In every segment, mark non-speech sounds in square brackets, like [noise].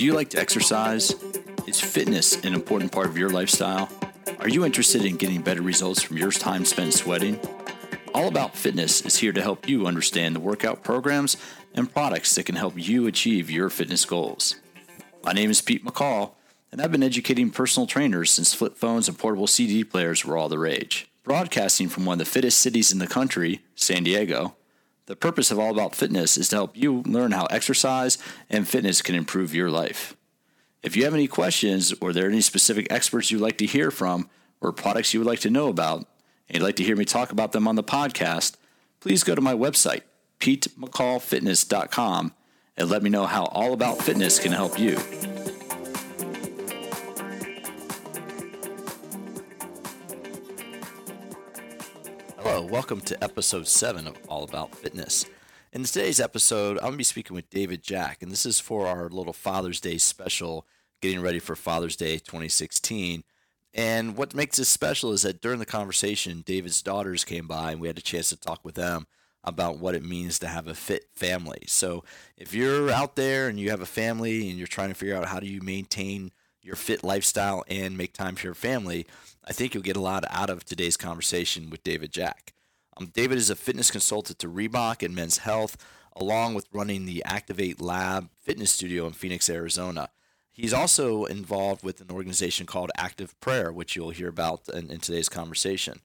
Do you like to exercise? Is fitness an important part of your lifestyle? Are you interested in getting better results from your time spent sweating? All About Fitness is here to help you understand the workout programs and products that can help you achieve your fitness goals. My name is Pete McCall, and I've been educating personal trainers since flip phones and portable CD players were all the rage. Broadcasting from one of the fittest cities in the country, San Diego, the purpose of All About Fitness is to help you learn how exercise and fitness can improve your life. If you have any questions or there are any specific experts you'd like to hear from or products you would like to know about, and you'd like to hear me talk about them on the podcast, please go to my website, petemccallfitness.com, and let me know how All About Fitness can help you. Welcome to episode 7 of All About Fitness. In today's episode, I'm going to be speaking with David Jack, and this is for our little Father's Day special, getting ready for Father's Day 2016. And what makes this special is that during the conversation, David's daughters came by, and we had a chance to talk with them about what it means to have a fit family. So if you're out there and you have a family and you're trying to figure out how do you maintain your fit lifestyle and make time for your family, I think you'll get a lot out of today's conversation with David Jack. Um, David is a fitness consultant to Reebok and Men's Health, along with running the Activ8 Lab fitness studio in Phoenix, Arizona. He's also involved with an organization called ActivPrayer, which you'll hear about in, in today's conversation.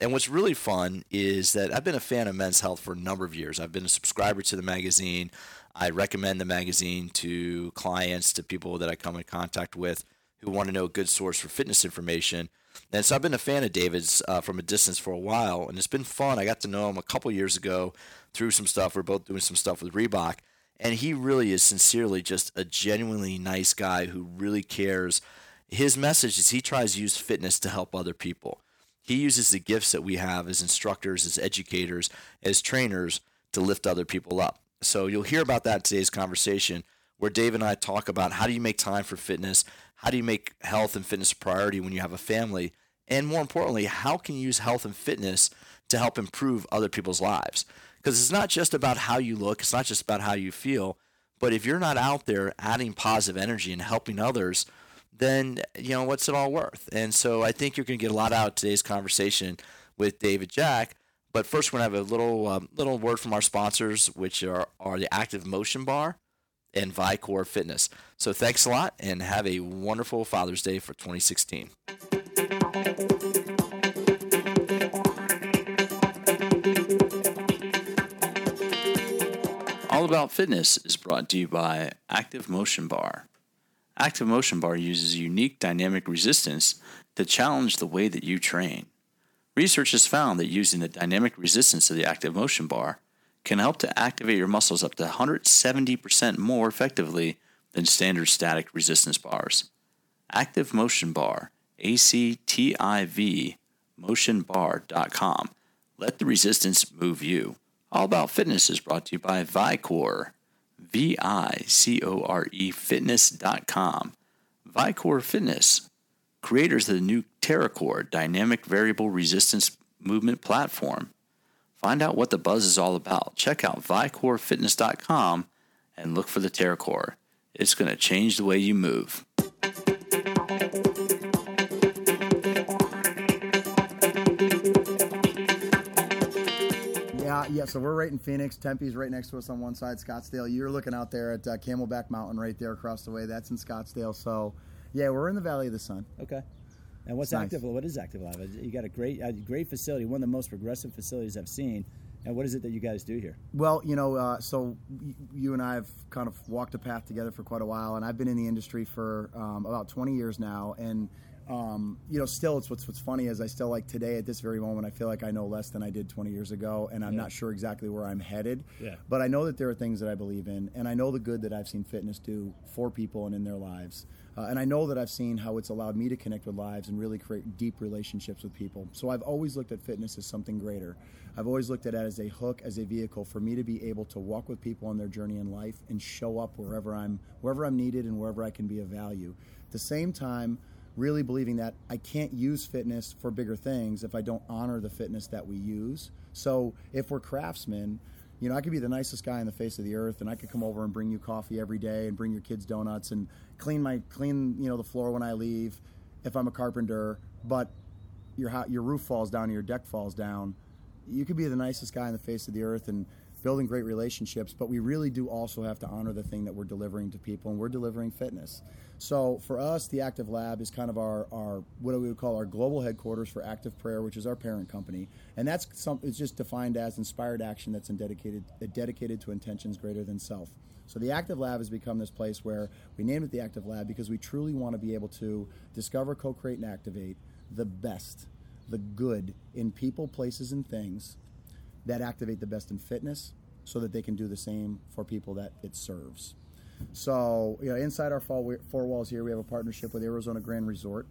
And what's really fun is that I've been a fan of Men's Health for a number of years. I've been a subscriber to the magazine. I recommend the magazine to clients, to people that I come in contact with who want to know a good source for fitness information. And so I've been a fan of David's uh, from a distance for a while, and it's been fun. I got to know him a couple years ago through some stuff. We're both doing some stuff with Reebok, and he really is sincerely just a genuinely nice guy who really cares. His message is he tries to use fitness to help other people. He uses the gifts that we have as instructors, as educators, as trainers to lift other people up. So you'll hear about that in today's conversation, where Dave and I talk about how do you make time for fitness, how do you make health and fitness a priority when you have a family, and more importantly, how can you use health and fitness to help improve other people's lives? Because it's not just about how you look, it's not just about how you feel, but if you're not out there adding positive energy and helping others, then you know what's it all worth? And so I think you're going to get a lot out of today's conversation with David Jack but first, we're gonna have a little um, little word from our sponsors, which are, are the ActivMotion Bar and Vicore Fitness. So thanks a lot, and have a wonderful Father's Day for 2016. All About Fitness is brought to you by ActivMotion Bar. ActivMotion Bar uses unique dynamic resistance to challenge the way that you train. Research has found that using the dynamic resistance of the ActivMotion Bar can help to activate your muscles up to 170% more effectively than standard static resistance bars. ActivMotion Bar, ACTIV, motionbar.com. Let the resistance move you. All About Fitness is brought to you by Vicore, V I C O R E fitness.com. Vicore Fitness creators of the new TerraCore dynamic variable resistance movement platform. Find out what the buzz is all about. Check out VicoreFitness.com and look for the TerraCore. It's going to change the way you move. Yeah, yeah. So we're right in Phoenix. Tempe's right next to us on one side. Scottsdale. You're looking out there at uh, Camelback Mountain right there across the way. That's in Scottsdale. So yeah, we're in the Valley of the Sun. Okay. And what's It's active? nice. What is Active Live? You got a great, a great facility, one of the most progressive facilities I've seen. And what is it that you guys do here? Well, you know, uh, so y- you and I have kind of walked a path together for quite a while, and I've been in the industry for um, about 20 years now. And um, you know, still, it's what's what's funny is I still like today at this very moment. I feel like I know less than I did 20 years ago, and I'm Yeah. not sure exactly where I'm headed. Yeah. But I know that there are things that I believe in, and I know the good that I've seen fitness do for people and in their lives. Uh, and I know that I've seen how it's allowed me to connect with lives and really create deep relationships with people. So I've always looked at fitness as something greater. I've always looked at it as a hook, as a vehicle for me to be able to walk with people on their journey in life and show up wherever I'm wherever I'm needed and wherever I can be of value. At the same time, really believing that I can't use fitness for bigger things if I don't honor the fitness that we use. So if we're craftsmen, You know, I could be the nicest guy on the face of the earth, and I could come over and bring you coffee every day, and bring your kids donuts, and clean my clean you know the floor when I leave, if I'm a carpenter. But your your roof falls down, and your deck falls down. You could be the nicest guy on the face of the earth, and building great relationships, but we really do also have to honor the thing that we're delivering to people, and we're delivering fitness. So for us, the Active Lab is kind of our, our what we would call our global headquarters for ActivPrayer, which is our parent company, and that's some, it's just defined as inspired action that's in dedicated dedicated to intentions greater than self. So the Active Lab has become this place where we named it the Active Lab because we truly want to be able to discover, co-create, and activate the best, the good in people, places, and things that activate the best in fitness so that they can do the same for people that it serves. So, you know, inside our four walls here, we have a partnership with Arizona Grand Resort,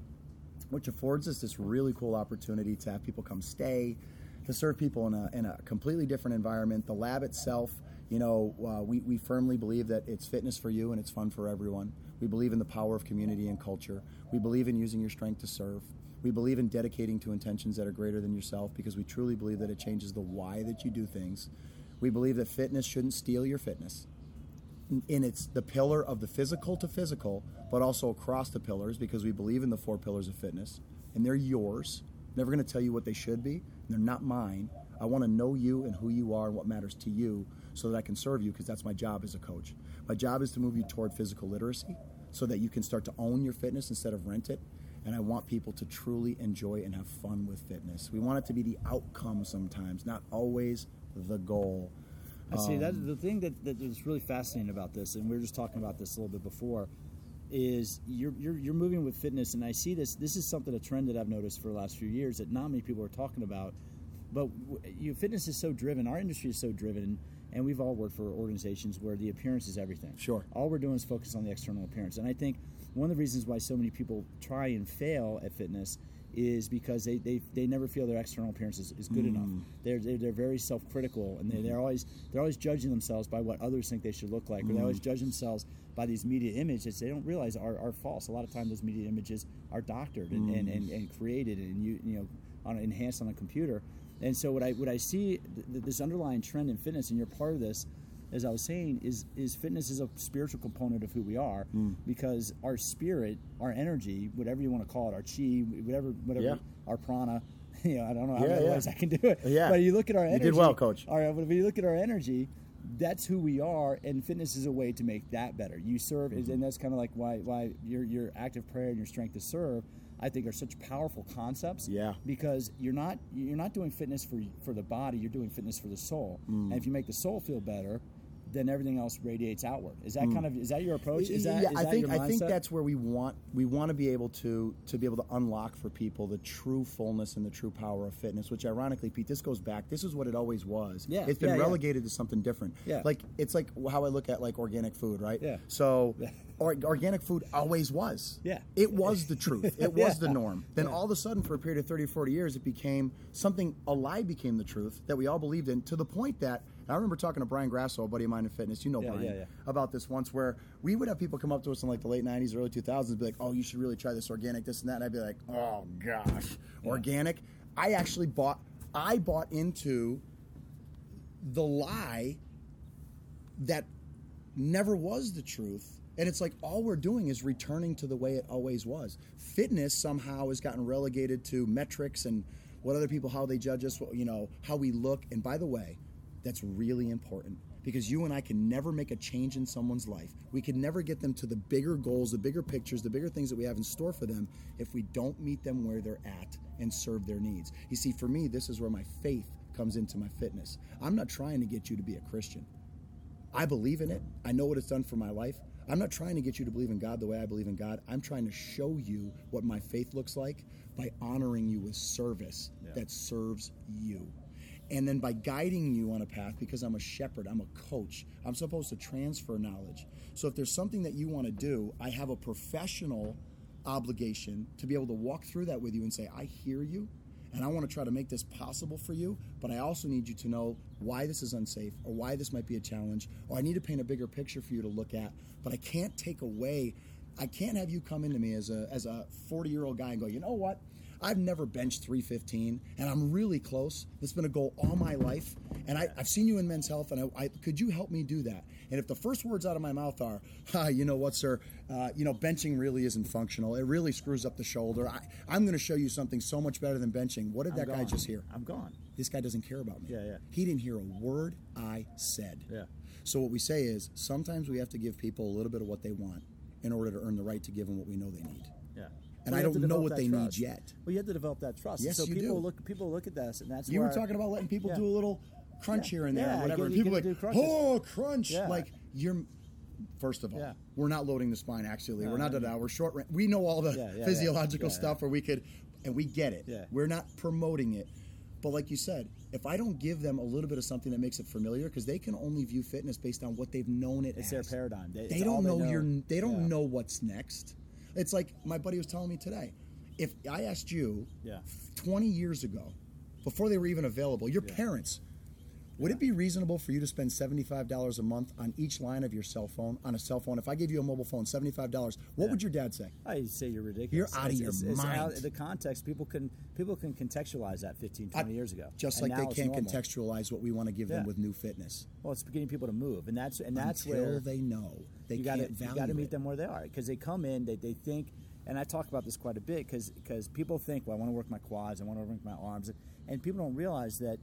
which affords us this really cool opportunity to have people come stay, to serve people in a, in a completely different environment. The lab itself, you know, uh, we, we firmly believe that it's fitness for you and it's fun for everyone. We believe in the power of community and culture. We believe in using your strength to serve. We believe in dedicating to intentions that are greater than yourself because we truly believe that it changes the why that you do things. We believe that fitness shouldn't steal your fitness. And it's the pillar of the physical to physical, but also across the pillars because we believe in the four pillars of fitness and they're yours. Never going to tell you what they should be. They're not mine. I want to know you and who you are and what matters to you so that I can serve you because that's my job as a coach. My job is to move you toward physical literacy so that you can start to own your fitness instead of rent it and I want people to truly enjoy and have fun with fitness. We want it to be the outcome sometimes, not always the goal. I see that um, the thing that, that is really fascinating about this, and we were just talking about this a little bit before, is you're, you're, you're moving with fitness, and I see this. This is something a trend that I've noticed for the last few years that not many people are talking about. But you, fitness is so driven. Our industry is so driven, and we've all worked for organizations where the appearance is everything. Sure. All we're doing is focus on the external appearance, and I think one of the reasons why so many people try and fail at fitness is because they, they, they never feel their external appearance is, is good mm. enough. They're, they're, they're, very self-critical and they're, they're, always, they're always judging themselves by what others think they should look like, mm. or they always mm. judge themselves by these media images they don't realize are, are false. A lot of times those media images are doctored and, mm. and, and, and, created and you, you know, on, enhanced on a computer. And so what I, what I see, th- this underlying trend in fitness, and you're part of this, as I was saying, is is fitness is a spiritual component of who we are mm. because our spirit, our energy, whatever you want to call it, our chi, whatever, whatever, yeah. our prana. [laughs] You know, I don't know how yeah, many yeah. ways I can do it. Yeah. But you look at our energy. You did well, coach. All right, but if you look at our energy, that's who we are, and fitness is a way to make that better. You serve, mm-hmm. and that's kind of like why why your your ActivPrayer and your strength to serve I think are such powerful concepts. Yeah. Because you're not you're not doing fitness for for the body, you're doing fitness for the soul. Mm. And if you make the soul feel better, then everything else radiates outward. Is that mm. kind of is that your approach? Is that, yeah, is I that think I think that's where we want we want to be able to to be able to unlock for people the true fullness and the true power of fitness. Which ironically, Pete, this goes back. This is what it always was. Yeah, it's been yeah, relegated yeah. to something different. Yeah, like it's like how I look at like organic food, right? Yeah. So. [laughs] Or, organic food always was. Yeah. It was the truth. It was the [laughs] norm. Then all of a sudden, for a period of 30 or 40 years, it became something, a lie became the truth that we all believed in to the point that I remember talking to Brian Grasso, a buddy of mine in fitness. You know yeah, Brian yeah, yeah. about this once, where we would have people come up to us in like the late '90s, early 2000s, and be like, "Oh, you should really try this organic, this and that." And I'd be like, "Oh gosh, organic." I actually bought. I bought into the lie that never was the truth. And it's like all we're doing is returning to the way it always was. Fitness somehow has gotten relegated to metrics and what other people, how they judge us, you know, how we look. And by the way, that's really important because you and I can never make a change in someone's life. We can never get them to the bigger goals, the bigger pictures, the bigger things that we have in store for them if we don't meet them where they're at and serve their needs. You see, for me, this is where my faith comes into my fitness. I'm not trying to get you to be a Christian. I believe in it. I know what it's done for my life. I'm not trying to get you to believe in God the way I believe in God. I'm trying to show you what my faith looks like by honoring you with service yeah. that serves you and then by guiding you on a path because i'm a shepherd i'm a coach i'm supposed to transfer knowledge. So if there's something that you want to do i have a professional obligation to be able to walk through that with you and say i hear you and i want to try to make this possible for you but i also need you to know why this is unsafe or why this might be a challenge or i need to paint a bigger picture for you to look at. But i can't take away i can't have you come into me as a as a 40 year old guy and go you know what I've never benched 315, and I'm really close. It's been a goal all my life, And I, I've seen you in men's health, and I, I could you help me do that? And if the first words out of my mouth are, ah, you know what, sir, uh, you know benching really isn't functional. It really screws up the shoulder. I, I'm going to show you something so much better than benching. What did I'm that guy just hear? I'm gone. This guy doesn't care about me. Yeah, yeah. He didn't hear a word I said. Yeah. So what we say is sometimes we have to give people a little bit of what they want in order to earn the right to give them what we know they need. And Well, I you have to don't know what they need yet. Well, you have to develop that trust. Yes, so you people do. look people look at this, and that's You were talking about letting people Yeah. do a little crunch Yeah. here and there, Yeah, or whatever. you and get- people like, oh, crunch! Like you're. First of all, Yeah. we're not loading the spine axially. No, we're not no, da da. We're short. We know all the Yeah, yeah, physiological stuff, where we could, and we get it. Yeah. We're not promoting it, but like you said, if I don't give them a little bit of something that makes it familiar, because they can only view fitness based on what they've known it It's as. their paradigm. They, They don't know, know. your. They don't know what's next. It's like my buddy was telling me today. If I asked you, Yeah. 20 years ago, before they were even available, your Yeah. parents, would it be reasonable for you to spend $75 a month on each line of your cell phone, on a cell phone? If I gave you a mobile phone, $75, what Yeah. would your dad say? Oh, I say you're ridiculous. You're outta It's- your it's- it's mind. out- the context, people can people can contextualize that 15, 20 years ago. Just And like they can't contextualize what we want to give them with new fitness. Well, it's getting people to move, and that's and that's Until where they know. They you got to can't value you got to meet it. them where they are because they come in, they, they think, and I talk about this quite a bit because people think, well, I want to work my quads, I want to work my arms, and people don't realize that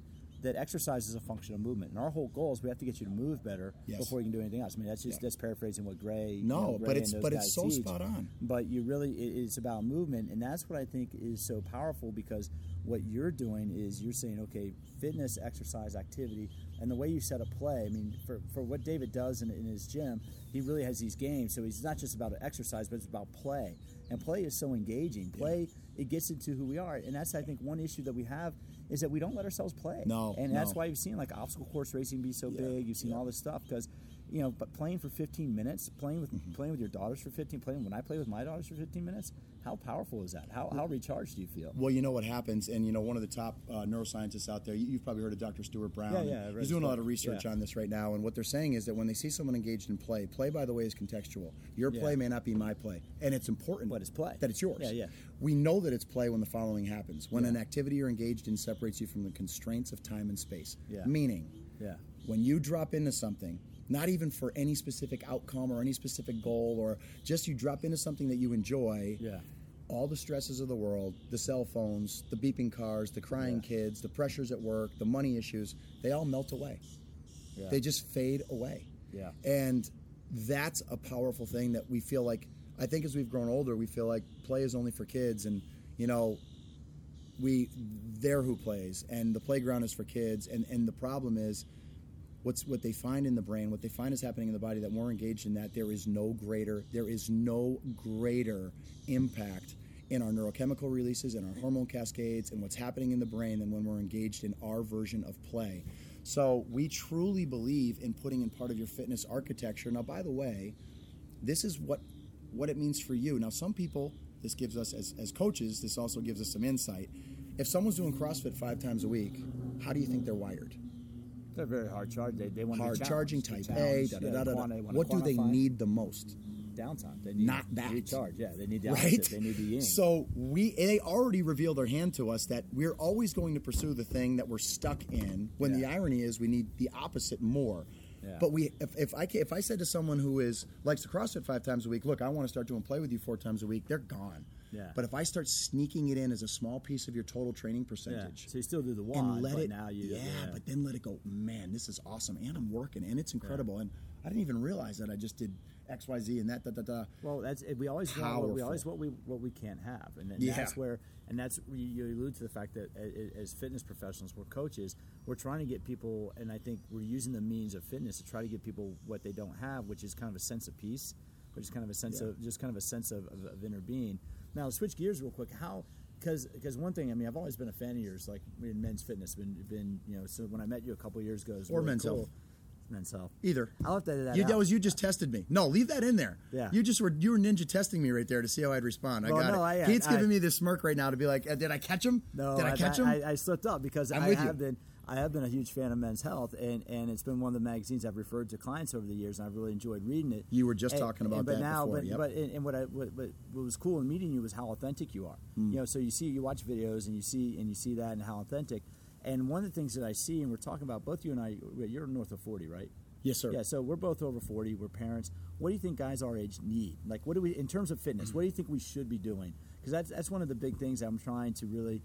that exercise is a function of movement, and our whole goal is we have to get you to move better Yes. before you can do anything else. I mean, that's just Yeah. that's paraphrasing what Gray. you No, know, but it's- but it's so teach. spot on. But you really, it- it's about movement, and that's what I think is so powerful because what you're doing is you're saying, okay, fitness, exercise, activity, and the way you set a play. I mean, for, for what David does in, in his gym, he really has these games. So he's not just about exercise, but it's about play. And play is so engaging. Play, it gets into who we are, and that's I think one issue that we have is that we don't let ourselves play. No, and that's why you've seen like obstacle course racing be so Yeah, big. You've seen yeah. all this stuff because you know, but playing for 15 minutes, playing with Mm-hmm. playing with your daughters for 15, playing when I play with my daughters for 15 minutes, how powerful is that? How how recharged do you feel? Well, you know what happens, and you know one of the top uh, neuroscientists out there. You, you've probably heard of Dr. Stuart Brown. Yeah, yeah, He's doing a lot of research Yeah. on this right now, and what they're saying is that when they see someone engaged in play, play by the way is contextual. Your Yeah. play may not be my play, and it's important. But it's play. That it's yours. Yeah, yeah. We know that it's play when the following happens: when Yeah. an activity you're engaged in separates you from the constraints of time and space. Yeah. Meaning, Yeah. when you drop into something, not even for any specific outcome or any specific goal, or just you drop into something that you enjoy, Yeah. all the stresses of the world, the cell phones, the beeping cars, the crying Yeah. kids, the pressures at work, the money issues, they all melt away. Yeah. They just fade away. Yeah. And that's a powerful thing that we feel like I think as we've grown older, we feel like play is only for kids and you know we they're who plays and the playground is for kids and and the problem is what's what they find in the brain what they find is happening in the body that we're engaged in that there is no greater there is no greater impact in our neurochemical releases and our hormone cascades and what's happening in the brain than when we're engaged in our version of play so we truly believe in putting in part of your fitness architecture now by the way this is what what it means for you. Now, some people, this gives us as, as coaches, this also gives us some insight. If someone's doing CrossFit five times a week, how do you think they're wired? They're very hard charged. They, they want Hard charging, type A, da da Yeah, da da. da. wanna- wanna What do they need the most? Downtime. They need Not that. recharge. Yeah, they need the Right? opposite. They need the yin. So we they already revealed their hand to us that we're always going to pursue the thing that we're stuck in. When the irony is we need the opposite more. Yeah. But we if, if I if I said to someone who is likes to CrossFit five times a week, look, I want to start doing play with you four times a week, they're gone. Yeah. But if I start sneaking it in as a small piece of your total training yeah. percentage, So you still do the WOD, and let but it now you yeah, but then let it go man this is awesome and i'm working and it's incredible and i didn't even realize that i just did xyz and that da da da Well, that's it. we always want what we always what we what we can't have, and, then Yeah. that's where and that's you allude to the fact that as fitness professionals, we're coaches, we're trying to get people, and I think we're using the means of fitness to try to give people what they don't have, which is kind of a sense of peace, which is kind of a sense Yeah. of just kind of a sense of, of, of inner being. Now, switch gears real quick. How because because one thing I mean I've always been a fan of yours like in men's fitness been been you know so when I met you a couple years ago it was Or really men's cool. health. men's health either I left that, that you, out. that was you just tested me. No, leave that in there. Yeah. You just were you were ninja testing me right there to see how I'd respond. I Well, got no, it. I- Pete's I- giving me this smirk right now to be like, uh, did I catch him? No, did I, catch him? I, I slipped up because I'm I with you. been I have been a huge fan of Men's Health, and, and it's been one of the magazines I've referred to clients over the years, and I've really enjoyed reading it. You were just And- talking about and- but that now, before, But, yep. but and, and what I what, what, what was cool in meeting you was how authentic you are. Hmm. You know, so you see you watch videos and you see and you see that and how authentic. And one of the things that I see, and we're talking about both you and I, you're north of 40, right? Yes, sir. Yeah, so we're both over 40. We're parents. What do you think guys our age need? Like, what do we, in terms of fitness, what do you think we should be doing? Because that's, that's one of the big things I'm trying to really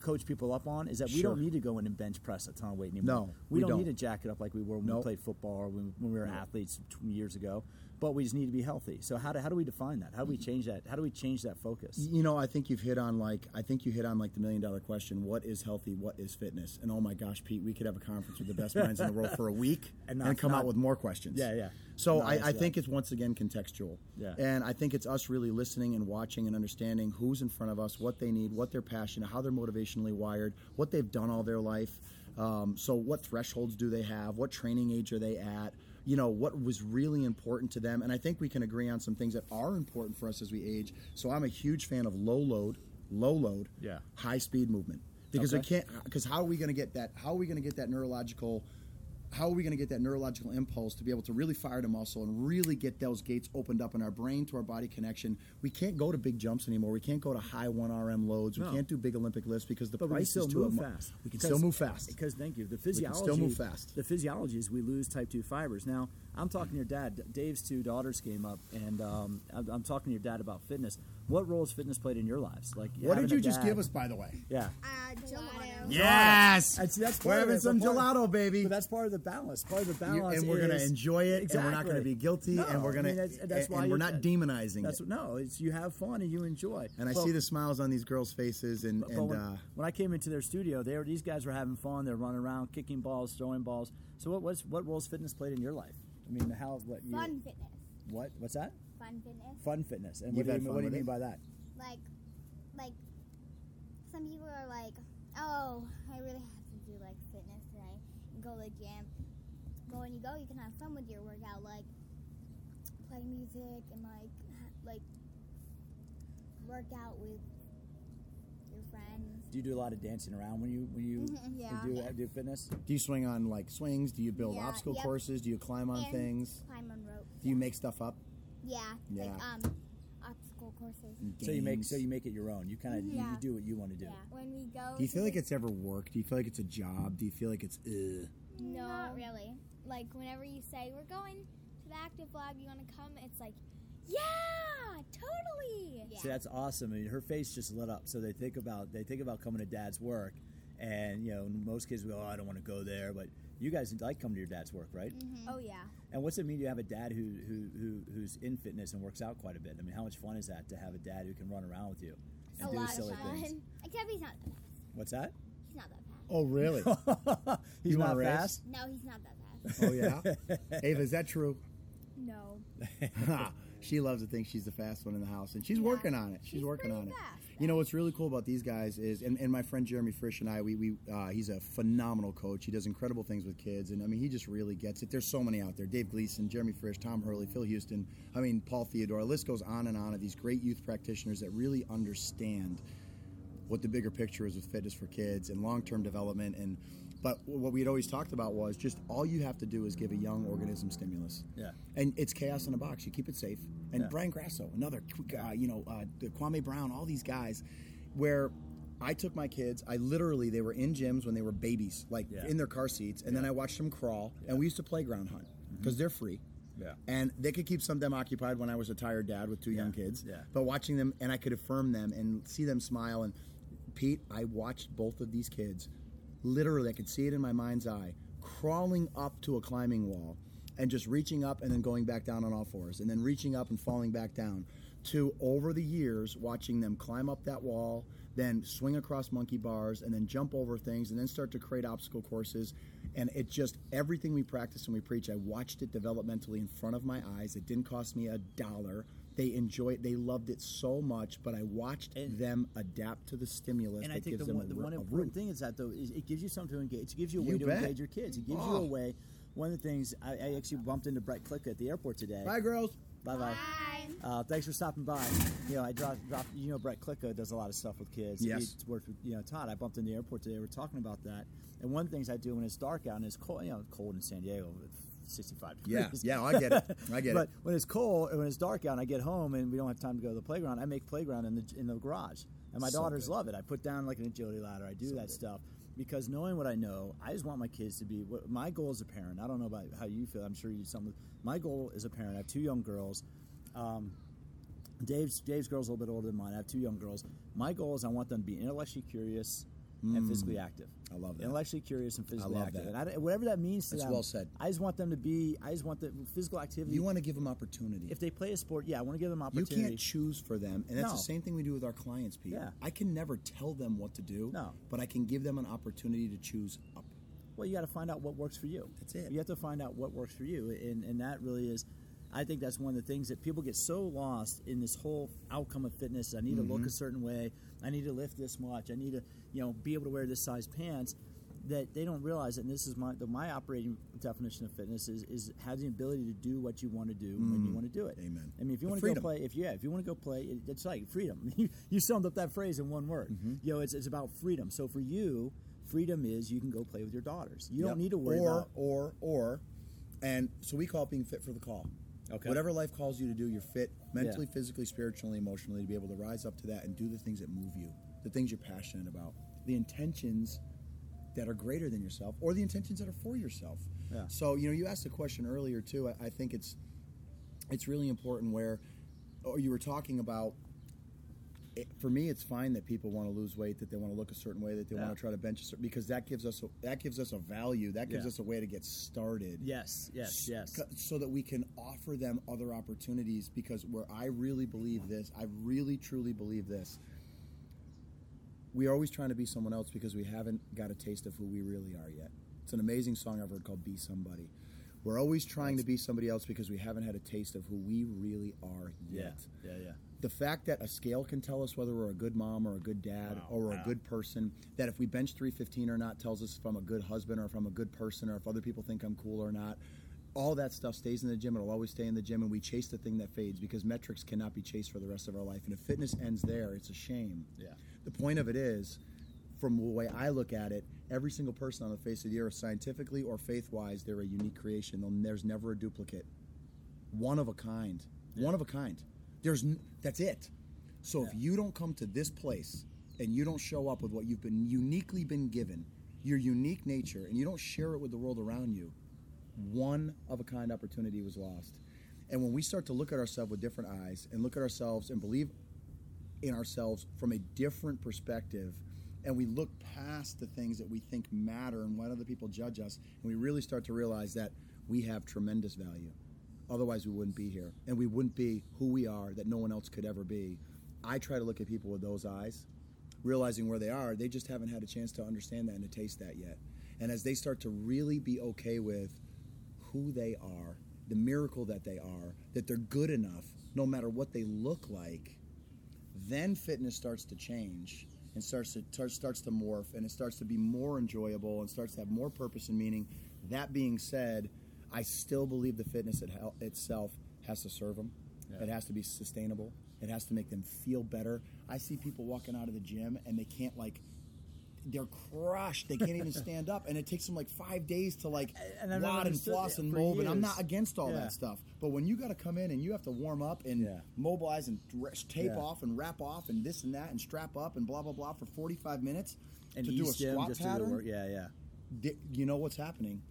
coach people up on is that we Sure. don't need to go in and bench press a ton of weight anymore. No, we, we don't, don't. need to jack it up like we were when we played football or when, when we were athletes years ago. But we just need to be healthy. So how do, how do we define that? How do we change that? How do we change that focus? You know, I think you've hit on like I think you hit on like the million dollar question: what is healthy? What is fitness? And oh my gosh, Pete, we could have a conference with the best minds in the world for a week [laughs] And and, come not- out with more questions. Yeah, yeah. So I, I think it's once again contextual. Yeah. And I think it's us really listening and watching and understanding who's in front of us, what they need, what they're passionate, how they're motivationally wired, what they've done all their life. Um, so what thresholds do they have? What training age are they at? You know what was really important to them, and I think we can agree on some things that are important for us as we age. So I'm a huge fan of low load, low load, Yeah. high speed movement because we Okay. can't. Because how are we going to get that? How are we going to get that neurological? How are we going to get that neurological impulse to be able to really fire the muscle and really get those gates opened up in our brain to our body connection? We can't go to big jumps anymore. We can't go to high one RM loads. We can't do big Olympic lifts because the But price still is too move fast. We can Because- still move fast. Because thank you. The can physiology. still move fast. The physiology is we lose type two fibers. Now I'm talking to your dad. Dave's two daughters came up, and um, I'm, I'm talking to your dad about fitness. What role has fitness played in your lives? Like What did you a just give us, by the way? Yeah. Uh, gelato. Yes, And see, that's we're having some but part- gelato, baby. But that's part of the balance. Part of the You- balance, and we're going to enjoy it, and we're not going to be guilty, No, and we're I going mean, to, that's, that's why and we're you- not demonizing That's it. no. It's you have fun and you enjoy. And I see the smiles on these girls' faces, and, But and when, uh, when I came into their studio, they were these guys were having fun. They're running around, kicking balls, throwing balls. So what was what roles fitness played in your life? I mean, how what you Fun fitness. what what's that? Fun fitness. Fun fitness. And You've what do you, fun what do you mean it? by that? Like, like, some people are like, oh, I really have to do like fitness today. And go to the gym. But when you go, you can have fun with your workout. Like, play music and like, like, work out with your friends. Do you do a lot of dancing around when you when you mm-hmm, Yeah. do uh, do fitness? do you swing on like swings? Do you build Yeah, obstacle yep. courses? Do you climb on And things? Climb on ropes. Do you make stuff up? Yeah. Like, Yeah. um, obstacle courses. So you make so you make it your own. You kind of you, Yeah. you do what you want to do. Yeah. When we go. Do you feel like it's ever work? Do you feel like it's a job? Do you feel like it's ugh? No, not really. Like whenever you say we're going to the active lab, you want to come? It's like, yeah, totally. Yeah. See, that's awesome. I mean, her face just lit up. So they think about they think about coming to dad's work, and you know, most kids go, "Oh, I don't want to go there," but you guys like coming to your dad's work, right? Mm-hmm. Oh yeah. And what's it mean to have a dad who, who, who who's in fitness and works out quite a bit? I mean, how much fun is that to have a dad who can run around with you and a do lot silly of fun. things? Except he's not that fast. What's that? He's not that fast. Oh, really? [laughs] He's You not race? fast. No, he's not that fast. oh, yeah. Ava, is that true? no. [laughs] [laughs] she loves to think she's the fast one in the house, and she's working on it. She's, She's working on it. fast, You know what's really cool about these guys is, and, and my friend Jeremy Frisch and I, we, we uh, he's a phenomenal coach. He does incredible things with kids, and I mean, he just really gets it. There's so many out there: Dave Gleason, Jeremy Frisch, Tom Hurley, Phil Houston. I mean, Paul Theodore. The list goes on and on of these great youth practitioners that really understand what the bigger picture is with fitness for kids and long-term development and but what we had always talked about was just all you have to do is give a young organism stimulus Yeah. and it's chaos in a box you keep it safe and Yeah. brian grasso another uh, you know uh, the kwame brown all these guys where i took my kids i literally they were in gyms when they were babies like Yeah. in their car seats and then i watched them crawl and we used to playground hunt because they're free Yeah. and they could keep some of them occupied when I was a tired dad with two young kids. yeah. But watching them, and I could affirm them and see them smile. And Pete, I watched both of these kids. Literally, I could see it in my mind's eye, crawling up to a climbing wall, and just reaching up and then going back down on all fours, and then reaching up and falling back down. To over the years, watching them climb up that wall, then swing across monkey bars, and then jump over things, and then start to create obstacle courses. And it just everything we practice and we preach, I watched it developmentally in front of my eyes. It didn't cost me a dollar. They enjoyed, they loved it so much, but I watched And- them adapt to the stimulus And that I think gives the one, the ru- one important thing is that though is it gives you something to engage. It gives you a way You to bet. engage your kids. It gives you Oh. a way. One of the things I, I actually bumped into Brett Klika at the airport today. Bye, girls. Bye bye. Bye. Uh, thanks for stopping by. You know, I dropped, dropped you know, Brett Klika does a lot of stuff with kids. Yes. He's worked with, you know, Todd. I bumped in the airport today. We're talking about that. And one of the things I do when it's dark out and it's cold, you know, it's cold in San Diego, it's 65 Yeah, degrees. yeah, yeah, I get it. [laughs] I get but it. But when it's cold and when it's dark out and I get home and we don't have time to go to the playground, I make playground in the in the garage. And my So daughters good. love it. I put down like an agility ladder. I do that stuff. because knowing what I know, I just want my kids to be. What my goal as a parent. I don't know about how you feel. I'm sure you some. My goal as a parent. I have two young girls. Um, Dave's Dave's girl's a little bit older than mine. I have two young girls. My goal is I want them to be intellectually curious and physically active. I love that. Intellectually curious and physically active. that. And I, whatever that means to That's them. well said. I just want them to be. I just want the physical activity. You want to give them opportunity. if they play a sport, yeah, I want to give them opportunity. you can't choose for them, and that's No. the same thing we do with our clients, Pete. Yeah. I can never tell them what to do, No. but I can give them an opportunity to choose up. Well, you got to find out what works for you. That's it. You have to find out what works for you, and and that really is. I think that's one of the things that people get so lost in this whole outcome of fitness. I need to Mm-hmm. look a certain way. I need to lift this much. I need to, you know, be able to wear this size pants. That they don't realize, and this is my the, my operating definition of fitness is is have the ability to do what you want to do when you want to do it. Mm. Amen. I mean, if you want to go play, if you yeah, if you want to go play, it, it's like freedom. [laughs] You, you summed up that phrase in one word. Mm-hmm. You know, it's it's about freedom. So for you, freedom is you can go play with your daughters. You don't need to worry or, about or, or, and so we call it being fit for the call. Okay. Whatever life calls you to do, you're fit mentally, Yeah. physically, spiritually, emotionally to be able to rise up to that and do the things that move you, the things you're passionate about, the intentions that are greater than yourself, or the intentions that are for yourself. Yeah. So you know, you asked a question earlier too. I, I think it's it's really important where, or you were talking about. It, for me, it's fine that people want to lose weight, that they want to look a certain way, that they Yeah. want to try to bench a certain, because that gives us a, that gives us a value, that gives Yeah. us a way to get started. Yes, yes, yes. So that we can offer them other opportunities. Because where I really believe this, I really truly believe this. We are always trying to be someone else because we haven't got a taste of who we really are yet. It's an amazing song I've heard called "Be Somebody." We're always trying to be somebody else because we haven't had a taste of who we really are yet yeah, yeah. yeah. the fact that a scale can tell us whether we're a good mom or a good dad Wow, or wow. a good person, that if we bench 315 or not tells us if I'm a good husband or if I'm a good person or if other people think I'm cool or not. All that stuff stays in the gym. It'll always stay in the gym, and we chase the thing that fades because metrics cannot be chased for the rest of our life. And if fitness ends there, it's a shame. Yeah. The point of it is, from the way I look at it, every single person on the face of the earth, scientifically or faith wise, they're a unique creation. There's never a duplicate one of a kind. One of a kind. There's n- that's it. So if you don't come to this place and you don't show up with what you've been uniquely been given, your unique nature, and you don't share it with the world around you, one of a kind opportunity was lost. And when we start to look at ourselves with different eyes and look at ourselves and believe in ourselves from a different perspective and we look past the things that we think matter and what other people judge us and we really start to realize that we have tremendous value. Otherwise we wouldn't be here and we wouldn't be who we are that no one else could ever be. I try to look at people with those eyes realizing where they are. They just haven't had a chance to understand that and to taste that yet. And as they start to really be okay with who they are the miracle that they are that they're good enough no matter what they look like then fitness starts to change and starts to tar- starts to morph and it starts to be more enjoyable and starts to have more purpose and meaning. That being said, I still believe the fitness it hel- itself has to serve them. It has to be sustainable. It has to make them feel better. I see people walking out of the gym and they can't like they're crushed. They can't even [laughs] stand up, and it takes them like five days to like And I've WOD and floss and mold. And I'm not against all Yeah. that stuff. But when you got to come in and you have to warm up and Yeah. mobilize and tape Yeah. off and wrap off and this and that and strap up and blah blah blah for 45 minutes And to do a squat just to do pattern, work. Yeah, yeah. you know what's happening?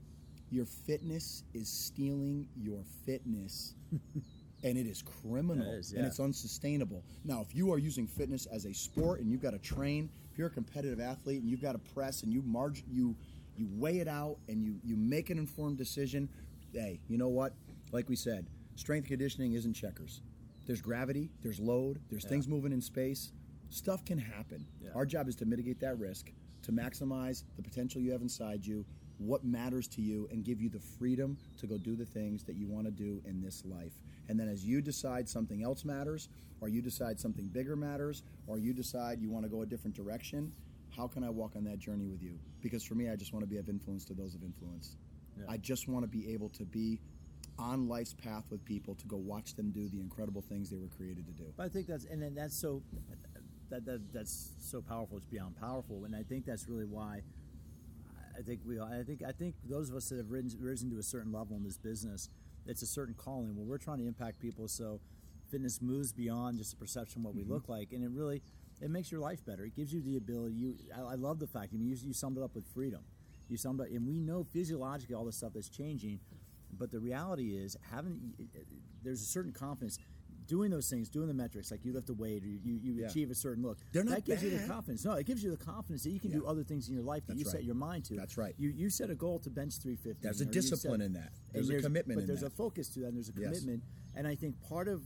Your fitness is stealing your fitness. [laughs] and it is criminal It is, and it's unsustainable. Now, if you are using fitness as a sport and you've got to train, if you're a competitive athlete and you've got to press and you you you weigh it out and you you make an informed decision, hey, you know what? Like we said, strength conditioning isn't checkers. There's gravity, there's load, there's things moving in space. Stuff can happen. Yeah. Our job is to mitigate that risk, to maximize the potential you have inside you, what matters to you, and give you the freedom to go do the things that you want to do in this life. And then as you decide something else matters, or you decide something bigger matters, or you decide you want to go a different direction, how can I walk on that journey with you? Because for me, I just want to be of influence to those of influence. Yeah. I just want to be able to be on life's path with people to go watch them do the incredible things they were created to do. But I think that's and then that's so that, that that's so powerful. It's beyond powerful, and I think that's really why. I think we. I think. I think those of us that have risen, risen to a certain level in this business, it's a certain calling where we're trying to impact people. So, fitness moves beyond just the perception of what we mm-hmm. look like, and it really, it makes your life better. It gives you the ability. You, I, I love the fact. I mean, you, you summed it up with freedom. You summed up, and we know physiologically all this stuff that's changing, but the reality is having there's a certain confidence doing those things, doing the metrics, like you lift a weight or you, you, you Yeah. achieve a certain look. They're not that gives you the confidence. No, it gives you the confidence that you can do other things in your life that That's you set your mind to. That's right. You you set a goal to bench 350. There's a discipline set- in that. and There's a commitment But there's that. a focus to that, and there's a Yes. commitment. And I think part of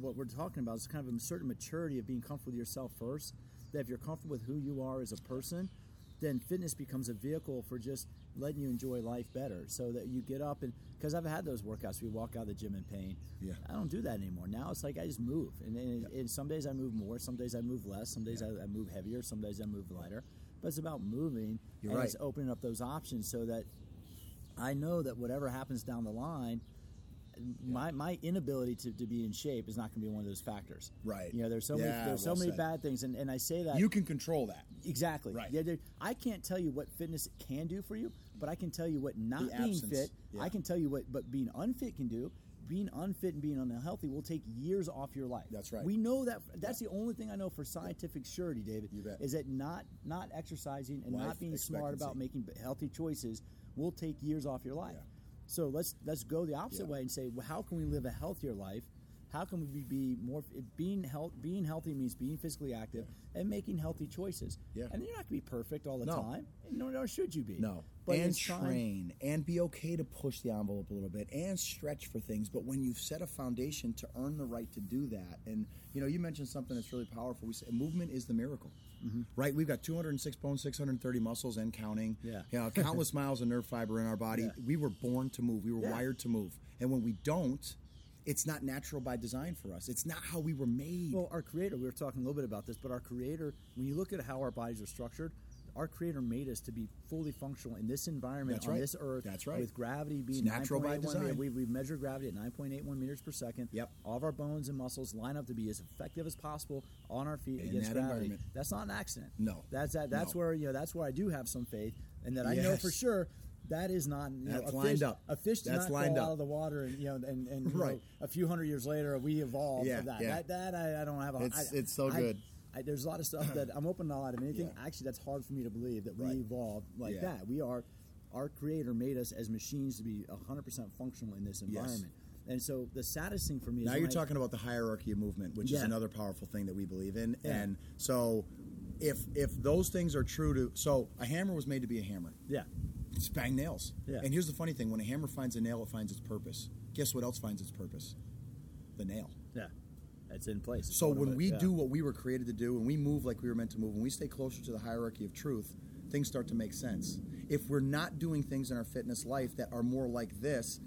what we're talking about is kind of a certain maturity of being comfortable with yourself first. That if you're comfortable with who you are as a person, then fitness becomes a vehicle for just letting you enjoy life better. So that you get up and because I've had those workouts, we walk out of the gym in pain. Yeah. I don't do that anymore. Now it's like I just move, and, and, and some days I move more, some days I move less, some days I, I move heavier, some days I move lighter. But it's about moving You're and right. it's opening up those options so that I know that whatever happens down the line, my, my inability to, to be in shape is not going to be one of those factors. Right. You know, there's so Yeah, many there's so many said. bad things, and, and I say that You can control that. exactly. Right. Yeah, I can't tell you what fitness can do for you, but I can tell you what not The being absence. fit. Yeah. I can tell you what, but being unfit can do. Being unfit and being unhealthy will take years off your life. That's right. We know that. That's the only thing I know for scientific surety, David. You bet. Is that not not exercising and Life not being smart about making healthy choices will take years off your life. Yeah. So let's let's go the opposite Yeah. way and say, well, how can we live a healthier life? How can we be more being health? Being healthy means being physically active and making healthy choices. Yeah. And you're not going to be perfect all the No. time. Nor, nor should you be. No. But and train and be okay to push the envelope a little bit and stretch for things. But when you've set a foundation to earn the right to do that, and you know, you mentioned something that's really powerful. We say movement is the miracle. Right, we've got 206 bones, 630 muscles, and counting. Mm-hmm. Yeah. you know, countless [laughs] miles of nerve fiber in our body. Yeah. We were born to move. We were Yeah. wired to move, and when we don't, it's not natural by design for us. It's not how we were made. Well, our creator, we were talking a little bit about this, but our creator, when you look at how our bodies are structured, our creator made us to be fully functional in this environment That's on right. this earth. That's right. With gravity being It's natural by design. We, we've measured gravity at 9.81 meters per second. Yep. All of our bones and muscles line up to be as effective as possible on our feet In against that gravity. environment. That's not an accident. No. That's that. That's No. where you know. That's where I do have some faith, and that I know for sure. That is not you That's a lined fish, up. A fish does That's not lined fall up. out of the water, and you know, and, and you know, Right. a few hundred years later, we evolved. Yeah, that. yeah. that that I, I don't have. A, It's- I- it's so good. I, there's a lot of stuff that [laughs] I'm open to a lot of anything. Yeah. Actually, that's hard for me to believe that Right. we evolved like Yeah. that. We are, our creator made us as machines to be 100% functional in this environment. And so the saddest thing for me is Now you're I- talking about the hierarchy of movement, which is another powerful thing that we believe in. Yeah. And so, if if those things are true to, so a hammer was made to be a hammer. Yeah. It's bang nails. Yeah. And here's the funny thing: when a hammer finds a nail, it finds its purpose. Guess what else finds its purpose? The nail. Yeah. It's in place. It's So when we yeah. do what we were created to do, and we move like we were meant to move, when we stay closer to the hierarchy of truth, things start to make sense. If we're not doing things in our fitness life that are more like this,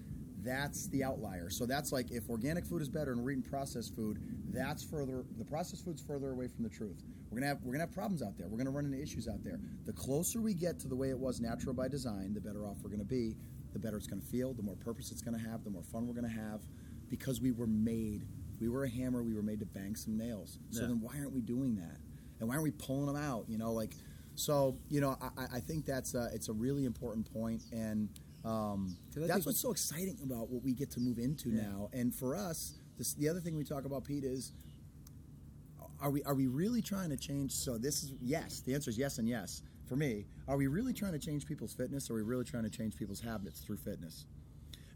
that's the outlier. So that's like if organic food is better and we're eating processed food, that's further the processed food's further away from the truth. We're gonna have we're gonna have problems out there. We're gonna run into issues out there. The closer we get to the way it was natural by design, the better off we're gonna be, the better it's gonna feel, the more purpose it's gonna have, the more fun we're gonna have, because we were made. We were a hammer. We were made to bang some nails. So Yeah. then why aren't we doing that? And why aren't we pulling them out? You know, like so. You know, I, I- think that's a, it's a really important point, and um, that's what's so exciting about what we get to move into Yeah. now. And for us, this, the other thing we talk about, Pete, is are we are we really trying to change? So this is yes. The answer is yes and yes. For me, are we really trying to change people's fitness? Or are we really trying to change people's habits through fitness?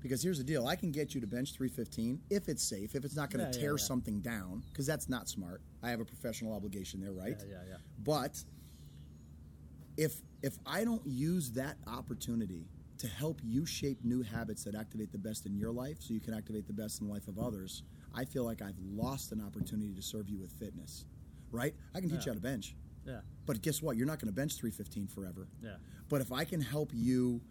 Because here's the deal: I can get you to bench 315 if it's safe, if it's not going to Yeah, yeah, tear yeah. something down, because that's not smart. I have a professional obligation there, right? Yeah, yeah, yeah. But if if I don't use that opportunity to help you shape new habits that activate the best in your life, so you can activate the best in the life of others, I feel like I've lost an opportunity to serve you with fitness. Right? I can teach you how to bench. Yeah. But guess what? You're not going to bench 315 forever. Yeah. But if I can help you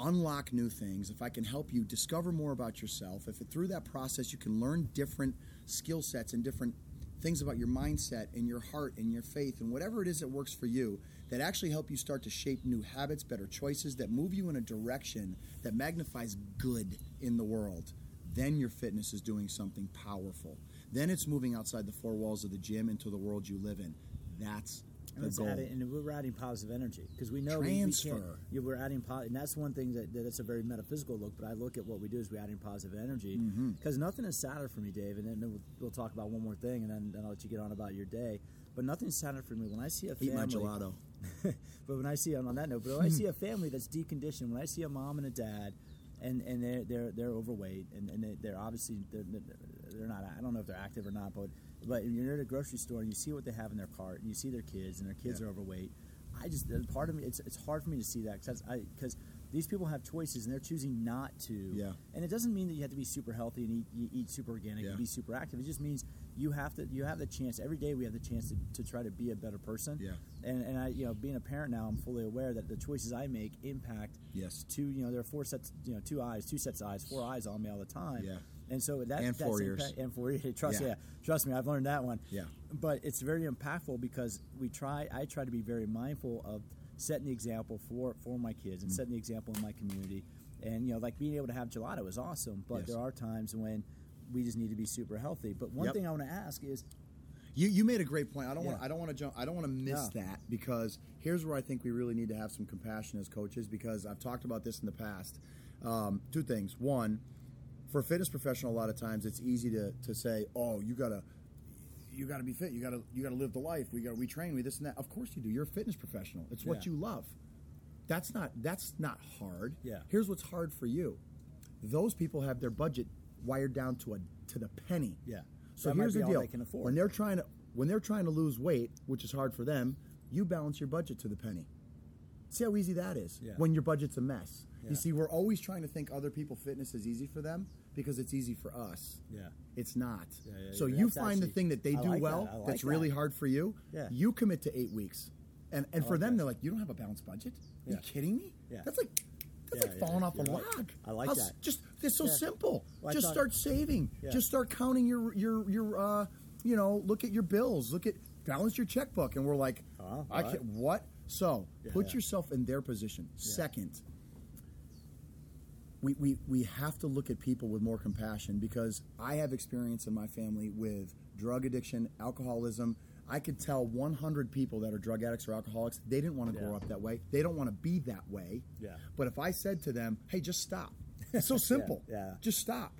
unlock new things, if I can help you discover more about yourself, if through that process you can learn different skill sets and different things about your mindset and your heart and your faith and whatever it is that works for you that actually help you start to shape new habits, better choices that move you in a direction that magnifies good in the world, then your fitness is doing something powerful. Then it's moving outside the four walls of the gym into the world you live in. That's And, the it's goal. adding, and we're adding positive energy because we know we- we can't- Transfer. we're adding, po- and that's one thing that, that that's a very metaphysical look. But I look at what we do is we're adding positive energy Mm-hmm. because nothing is sadder for me, Dave. And then we'll, we'll talk about one more thing, and then, then I'll let you get on about your day. But nothing's sadder for me when I see a Eat family. my gelato. [laughs] but when I see on that note, but when I see a family that's deconditioned, when I see a mom and a dad, and and they're they're they're overweight, and, and they- they're obviously they're, they're not. I don't know if they're active or not, but but you're at a grocery store and you see what they have in their cart, and you see their kids, and their kids Yeah. are overweight. I just part of me. It's it's hard for me to see that because I because these people have choices and they're choosing not to. Yeah. And it doesn't mean that you have to be super healthy and eat, you eat super organic Yeah. and be super active. It just means you have to you have the chance every day. We have the chance to, to try to be a better person. Yeah. And and I you know being a parent now, I'm fully aware that the choices I make impact Yes. two you know there are four sets you know two eyes two sets of eyes four eyes on me all the time Yeah. And so that And that's four ears. impact- and four ears [laughs] trust Yeah. yeah. trust me I've learned that one Yeah. but it's very impactful because we try I try to be very mindful of setting the example for for my kids and setting the example in my community and you know like being able to have gelato is awesome but Yes. there are times when we just need to be super healthy but one Yep. thing I want to ask is You you made a great point. I don't want I don't want to jump. I don't want to miss No. that because here's where I think we really need to have some compassion as coaches because I've talked about this in the past. Um, two things. One, for a fitness professional, a lot of times it's easy to to say, "Oh, you gotta." You got to be fit. You got to you got to live the life. We gotta we train. We this and that. Of course you do. You're a fitness professional. It's what Yeah. you love. That's not that's not hard. Yeah. Here's what's hard for you. Those people have their budget wired down to a to the penny. Yeah. So That here's the deal: they can afford. when they're trying to when they're trying to lose weight, which is hard for them, you balance your budget to the penny. See how easy that is Yeah. when your budget's a mess. Yeah. You see, we're always trying to think other people fitness is easy for them because it's easy for us. yeah It's not. Yeah, yeah, so yeah. you That's find the thing that they do like well that. Like that's really hard for you. Yeah. You commit to eight weeks. And and for like them that. they're like, You don't have a balanced budget? Are you kidding me? Yeah. That's like that's like falling off a log. I like s- that. Just it's so simple. Well, just thought- start saving. Just start counting your your your uh you know, look at your bills, look at balance your checkbook and we're like Oh, I can't what? So put yourself in their position. Second, we, we, we have to look at people with more compassion because I have experience in my family with drug addiction, alcoholism. I could tell 100 people that are drug addicts or alcoholics, they didn't want to grow up that way. They don't want to be that way. Yeah. But if I said to them, hey, just stop, it's [laughs] so simple. yeah. Just stop.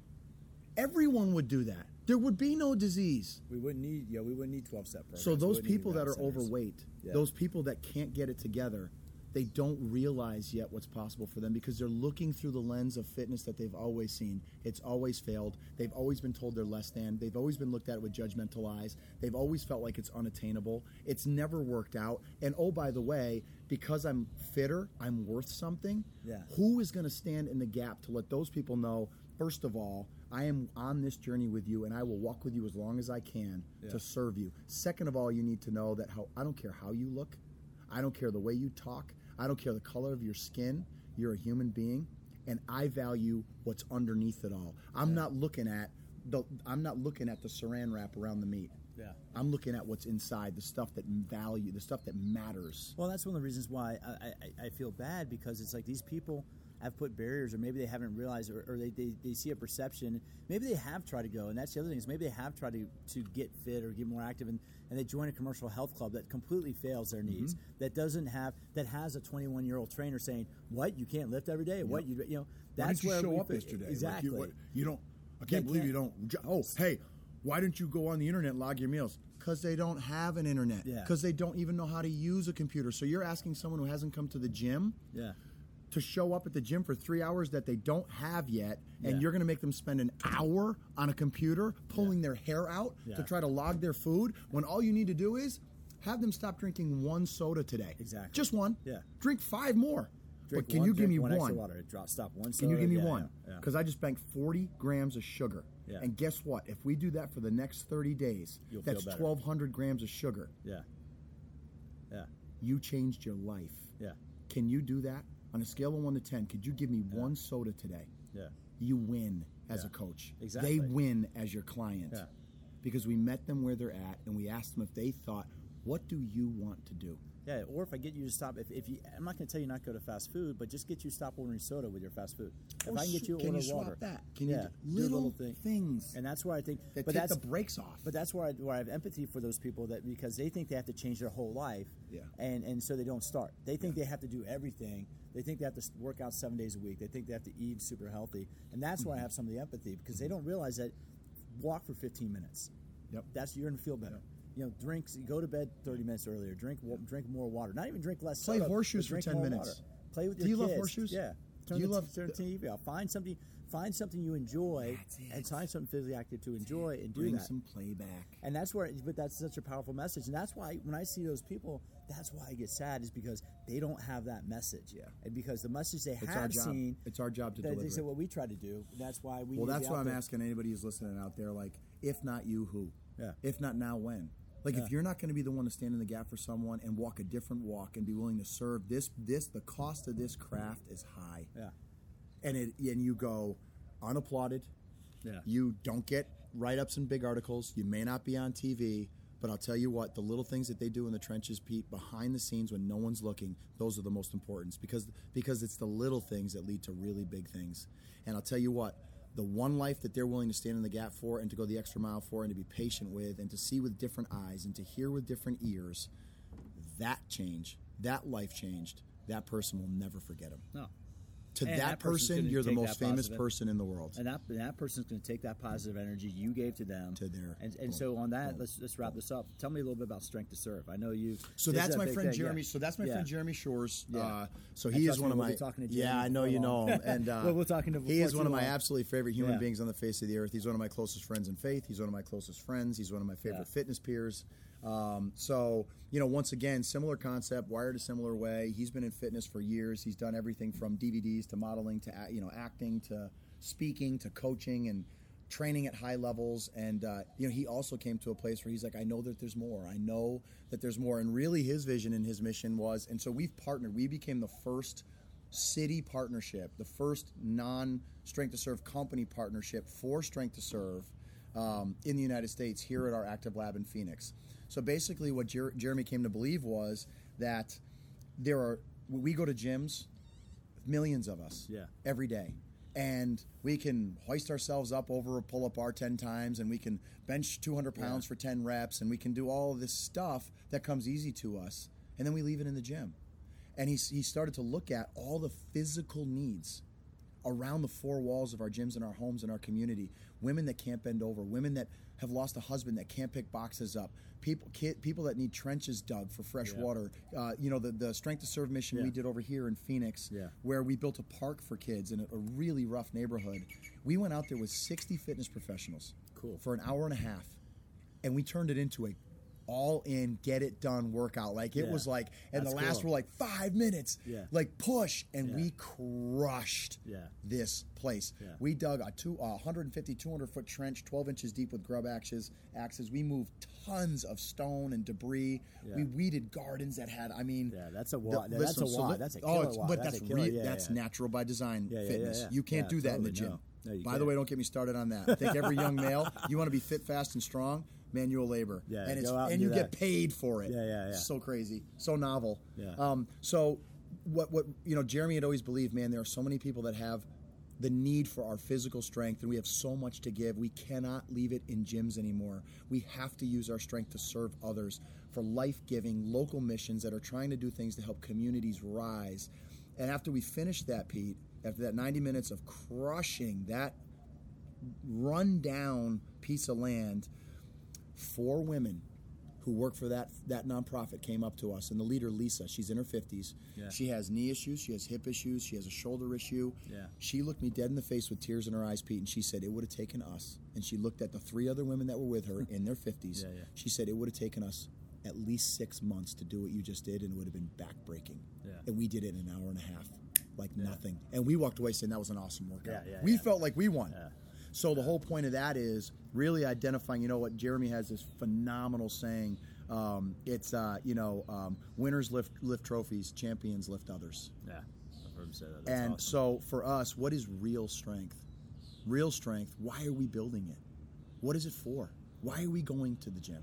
Everyone would do that. There would be no disease. we wouldn't need yeah we wouldn't need 12 step programs So those people that are centers. overweight, Yeah. those people that can't get it together, they don't realize yet what's possible for them because they're looking through the lens of fitness that they've always seen. It's always failed. They've always been told they're less than. They've always been looked at with judgmental eyes. They've always felt like it's unattainable. It's never worked out. And oh, by the way, because I'm fitter, I'm worth something. Yeah. Who is going to stand in the gap to let those people know? First of all, I am on this journey with you, and I will walk with you as long as I can Yeah. to serve you. Second of all, you need to know that how I don't care how you look, I don't care the way you talk, I don't care the color of your skin. You're a human being, and I value what's underneath it all. I'm not looking at the I'm not looking at the saran wrap around the meat. yeah I'm looking at what's inside, the stuff that value, the stuff that matters. Well, that's one of the reasons why I, I, I feel bad because it's like these people have put barriers, or maybe they haven't realized, or, or they, they, they see a perception. Maybe they have tried to go, and that's the other thing is maybe they have tried to, to get fit or get more active, and, and they join a commercial health club that completely fails their needs. Mm-hmm. That doesn't have that has a 21 year old trainer saying, "What you can't lift every day? What you you know?" That's why where didn't you show up yesterday? Like, Exactly. you, what- you don't. I can't They believe can't- you don't. Oh, hey, why didn't you go on the internet and log your meals? Because they don't have an internet. Yeah. Because they don't even know how to use a computer. So you're asking someone who hasn't come to the gym yeah. To show up at the gym for three hours that they don't have yet, and Yeah. you're going to make them spend an hour on a computer pulling their hair out Yeah. to try to log their food when all you need to do is have them stop drinking one soda today. Exactly. Just one. Yeah. Drink five more. Drink but can one- you give me one one? water? Drop, stop one. Can you give me Yeah, one? yeah, yeah. Because I just banked 40 grams of sugar. Yeah. And guess what? If we do that for the next 30 days, You'll that's 1,200 grams of sugar. yeah, yeah, You changed your life. yeah, Can you do that? On a scale of 1 to 10, could you give me one soda today? yeah. You win as Yeah. a coach. Exactly. They win as your client. Yeah. Because we met them where they're at and we asked them if they thought, what do you want to do? Yeah, or if I get you to stop, if, if you, I'm not going to tell you not to go to fast food, but just get you to stop ordering soda with your fast food. If Or I can get you to order you swap water, that? Can you yeah, do do a little thing. things and that's where I think, that but take that's the brakes off? but that's where I, where I have empathy for those people that because they think they have to change their whole life, Yeah. and and so they don't start. They think they have to do everything. They think they have to work out seven days a week. They think they have to eat super healthy, and that's Mm-hmm. why I have some of the empathy because they don't realize that walk for 15 minutes. Yep. That's you're gonna feel better. You know, drinks. Go to bed 30 minutes earlier. Drink wa- drink more water. Not even drink less. Play soda, horseshoes for 10 minutes. water. Play with Do your you love horseshoes? Yeah. Do Turn you the, love turn the TV off. Find something. Find something you enjoy, and find something physically active to enjoy, and do Bring that. some playback. And that's where, but that's such a powerful message, and that's why when I see those people, that's why I get sad, is because they don't have that message. Yeah. and because the message they It's have seen, It's our job to that deliver. they said what we try to do. That's why we. Well, that's why I'm there. asking anybody who's listening out there. Like, if not you, who? Yeah. If not now, when? Like, Yeah. if you're not going to be the one to stand in the gap for someone and walk a different walk and be willing to serve this, this, the cost of this craft is high. Yeah, And it, and you go unapplauded. yeah, You don't get write ups and big articles. You may not be on TV, but I'll tell you what, the little things that they do in the trenches, Pete, behind the scenes when no one's looking, those are the most important because because it's the little things that lead to really big things. And I'll tell you what, the one life that they're willing to stand in the gap for and to go the extra mile for and to be patient with and to see with different eyes and to hear with different ears, that change, that life changed, that person will never forget him. no. To And that, that person, you're the most famous positive- person in the world. And that and that person's going to take that positive energy you gave to them To their- and, and so on that let's let's wrap this up. Tell me a little bit about strength to serve. I know you. So that's my friend thing, Jeremy. yeah. So that's my Yeah. friend Jeremy Shores. Yeah. Uh, so he is one of my. talking to Jeremy yeah, I know you know him, and [laughs] uh, We'll- we'll talk to him He is one of my absolutely favorite human beings on the face of the earth. He's one of my closest friends in faith. He's one of my closest friends. He's one of my favorite fitness peers. Um, so you know, once again, similar concept, wired a similar way. He's been in fitness for years. He's done everything from DVDs to modeling to you know acting to speaking to coaching and training at high levels. And uh, you know he also came to a place where he's like i know that there's more. I know that there's more. And really his vision and his mission was and so we've partnered. We became the first city partnership the first non strength to serve company partnership for strength to serve um, in the united states here at our Activ8 Lab in phoenix so basically what Jer- jeremy came to believe was that there are we go to gyms millions of us Yeah. every day and we can hoist ourselves up over a pull-up bar 10 times and we can bench 200 pounds Yeah. for 10 reps and we can do all of this stuff that comes easy to us and then we leave it in the gym and he, he started to look at all the physical needs around the four walls of our gyms and our homes and our community women that can't bend over women that have lost a husband that can't pick boxes up people kid, people that need trenches dug for fresh Yeah. water uh, you know the, the strength to serve mission we did over here in phoenix Yeah. where we built a park for kids in a, a really rough neighborhood we went out there with 60 fitness professionals Cool. for an hour and a half and we turned it into a all in get it done workout like it Yeah. was like and the last cool. were like five minutes Yeah. like push and Yeah. we crushed Yeah. this place Yeah. we dug a two, uh, 150 200 foot trench 12 inches deep with grub axes axes we moved tons of stone and debris Yeah. we weeded gardens that had i mean Yeah, that's a the- wa- that's a so li- that's a oh, killer wa- but that's that's re- yeah, that's natural by design fitness you can't do that in the gym no. No, by the can't. way don't get me started on that i think every young male [laughs] you want to be fit fast and strong manual labor. Yeah, and it's and and you get paid for it. Yeah, yeah, yeah. so crazy. So novel. Yeah. um, so what what you know jeremy had always believed man there are so many people that have the need for our physical strength and we have so much to give. We cannot leave it in gyms anymore. We have to use our strength to serve others for life-giving local missions that are trying to do things to help communities rise. And after we finished that pete after that 90 minutes of crushing that run down piece of land four women who work for that that nonprofit came up to us. And the leader lisa she's in her 50s Yeah. she has knee issues she has hip issues she has a shoulder issue. Yeah. she looked me dead in the face with tears in her eyes pete and she said it would have taken us. And she looked at the three other women that were with her [laughs] in their 50s Yeah, yeah. she said it would have taken us at least six months to do what you just did and it would have been backbreaking. Yeah. and we did it in an hour and a half like nothing. And we walked away saying that was an awesome workout. Yeah, yeah, we felt like we won. Yeah. So the whole point of that is really identifying. You know what Jeremy has this phenomenal saying. Um, it's uh, you know um, winners lift lift trophies, champions lift others. Yeah, I've heard him say that. That's and awesome. so for us, what is real strength? Real strength. Why are we building it? What is it for? Why are we going to the gym?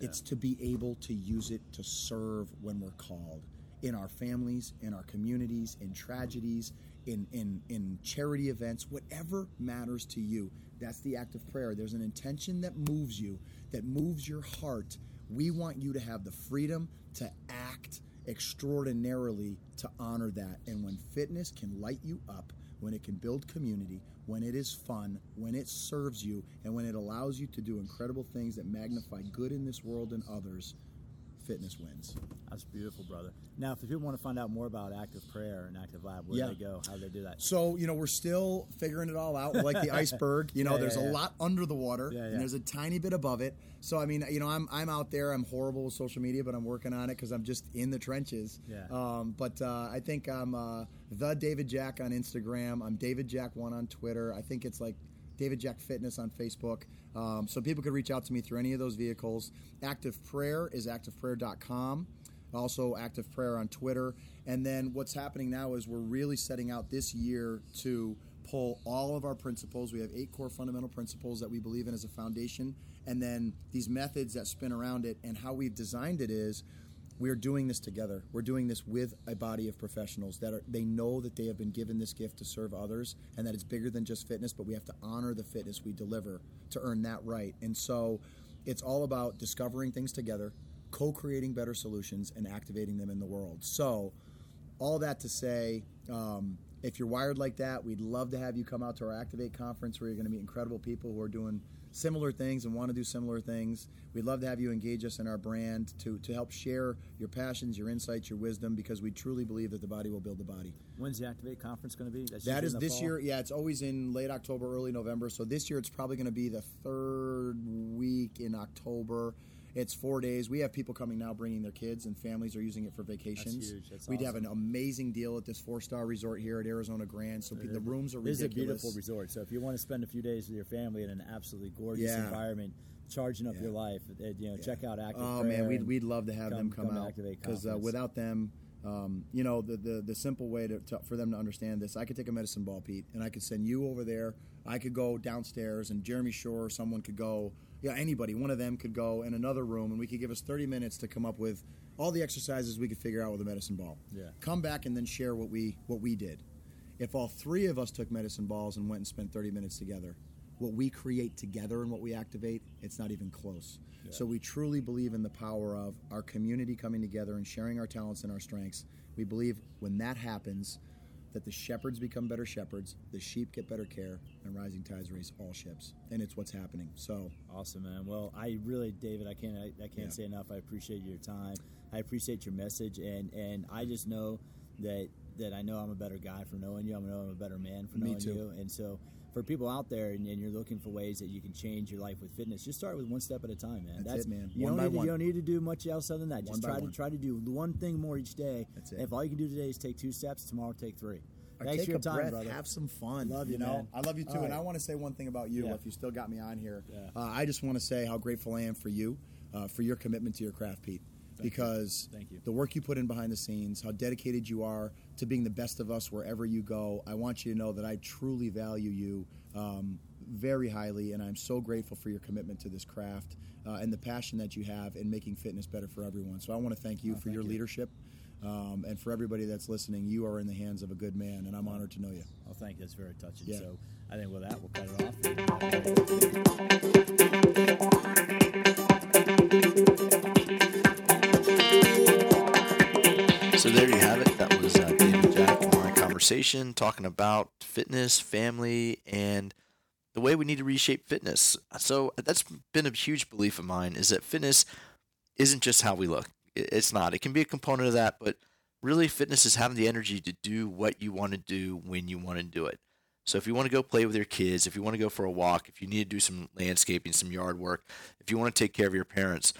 It's to be able to use it to serve when we're called in our families, in our communities, in tragedies, in, in, in charity events, whatever matters to you. That's the act of prayer. There's an intention that moves you, that moves your heart. We want you to have the freedom to act extraordinarily to honor that. And when fitness can light you up, when it can build community, when it is fun, when it serves you, and when it allows you to do incredible things that magnify good in this world and others, fitness wins. That's beautiful, brother. Now, if the people want to find out more about Active Prayer and Activ8 Lab, where Yeah. do they go? How do they do that? So, you know, we're still figuring it all out. We're like the [laughs] iceberg. You know, Yeah, there's yeah. a lot under the water and there's a tiny bit above it. So, I mean, you know, I'm, I'm out there. I'm horrible with social media, but I'm working on it because I'm just in the trenches. Yeah. Um, but uh, I think I'm uh, the David Jack on Instagram. I'm David Jack One on Twitter. I think it's like David Jack Fitness on Facebook. Um, so people could reach out to me through any of those vehicles. ActivPrayer is activprayer.com. Also, ActivPrayer on Twitter. And then what's happening now is we're really setting out this year to pull all of our principles. We have eight core fundamental principles that we believe in as a foundation. And then these methods that spin around it. And how we've designed it is we are doing this together. We're doing this with a body of professionals that are they know that they have been given this gift to serve others and that it's bigger than just fitness, but we have to honor the fitness we deliver to earn that right. And so it's all about discovering things together, co-creating better solutions and activating them in the world. So all that to say, um, if you're wired like that, we'd love to have you come out to our Activate conference where you're going to meet incredible people who are doing similar things and want to do similar things. We'd love to have you engage us in our brand to, to help share your passions, your insights, your wisdom, because we truly believe that the body will build the body. When's the Activate conference going to be? That's That is this fall? year. Yeah, it's always in late October, early November. So this year it's probably going to be the third week in October. It's four days. We have people coming now bringing their kids, and families are using it for vacations. huge. That's We'd have an amazing deal at this four-star resort here at Arizona Grand. So the rooms are This is a beautiful resort. So if you want to spend a few days with your family in an absolutely gorgeous Yeah. environment, charging up Yeah. your life, uh, you know, check out Active Oh Prayer man, we'd, we'd love to have them come- come, come out because uh, without them, um, you know, the, the the simple way to, to for them to understand this, I could take a medicine ball, Pete, and I could send you over there. I could go downstairs, and Jeremy Shore, or someone could go. Yeah, anybody, one of them could go in another room, and we could give us 30 minutes to come up with all the exercises we could figure out with a medicine ball. Yeah. Come back and then share what we what we did. If all three of us took medicine balls and went and spent 30 minutes together, what we create together and what we activate, it's not even close. So we truly believe in the power of our community coming together and sharing our talents and our strengths. We believe when that happens, that the shepherds become better shepherds, the sheep get better care, and rising tides raise all ships. And it's what's happening. So Awesome, man. Well, I really, David, I can't, I, I can't Yeah. say enough. I appreciate your time. I appreciate your message, and and I just know that that I know I'm a better guy for knowing you. I know I'm a better man for Me knowing too. you. And so, for people out there, and, and you're looking for ways that you can change your life with fitness, just start with one step at a time, man. That's it, man. You One don't need to, you don't need to do much else other than that. One Just try one. to try to do one thing more each day. That's it. If all you can do today is take two steps, tomorrow take three. Or Thanks take for your a time, breath, brother. have some fun. Love you, know, man. I love you too. All And. I want to say one thing about you. Yeah. If you still got me on here, Yeah. uh, I just want to say how grateful I am for you, uh, for your commitment to your craft, Pete. Because Thank you. the work you put in behind the scenes, how dedicated you are to being the best of us wherever you go. I want you to know that I truly value you um, very highly, and I'm so grateful for your commitment to this craft uh, and the passion that you have in making fitness better for everyone. So I want to thank you for Oh, thank your you. leadership. Um, and for everybody that's listening, you are in the hands of a good man, and I'm honored to know you. Oh, thank you. That's very touching. Yeah. So I think with that, we'll cut it off. [laughs] conversation talking about fitness, family, and the way we need to reshape fitness. So that's been a huge belief of mine is that fitness isn't just how we look. It's not. It can be a component of that, but really fitness is having the energy to do what you want to do when you want to do it. So if you want to go play with your kids, if you want to go for a walk, if you need to do some landscaping, some yard work, if you want to take care of your parents,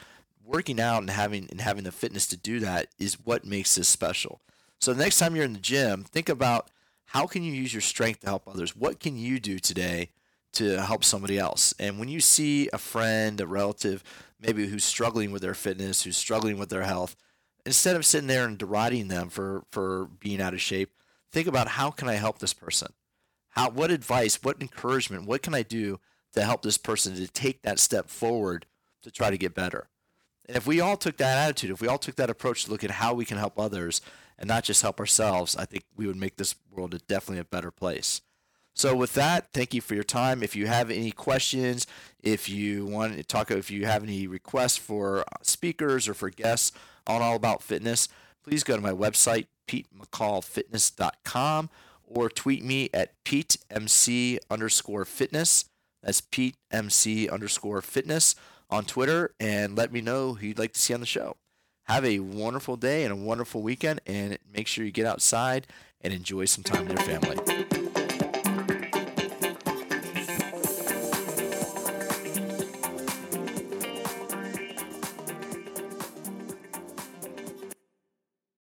working out and having and having the fitness to do that is what makes this special. So the next time you're in the gym, think about how can you use your strength to help others? What can you do today to help somebody else? And when you see a friend, a relative, maybe who's struggling with their fitness, who's struggling with their health, instead of sitting there and deriding them for for being out of shape, think about how can I help this person? How what advice, what encouragement, what can I do to help this person to take that step forward to try to get better? And if we all took that attitude, if we all took that approach to look at how we can help others and not just help ourselves, I think we would make this world a, definitely a better place. So with that, thank you for your time. If you have any questions, if you want to talk, if you have any requests for speakers or for guests on All About Fitness, please go to my website, PeteMcCallFitness.com, or tweet me at PeteMC underscore fitness. That's PeteMC underscore fitness on Twitter, and let me know who you'd like to see on the show. Have a wonderful day and a wonderful weekend, and make sure you get outside and enjoy some time with your family.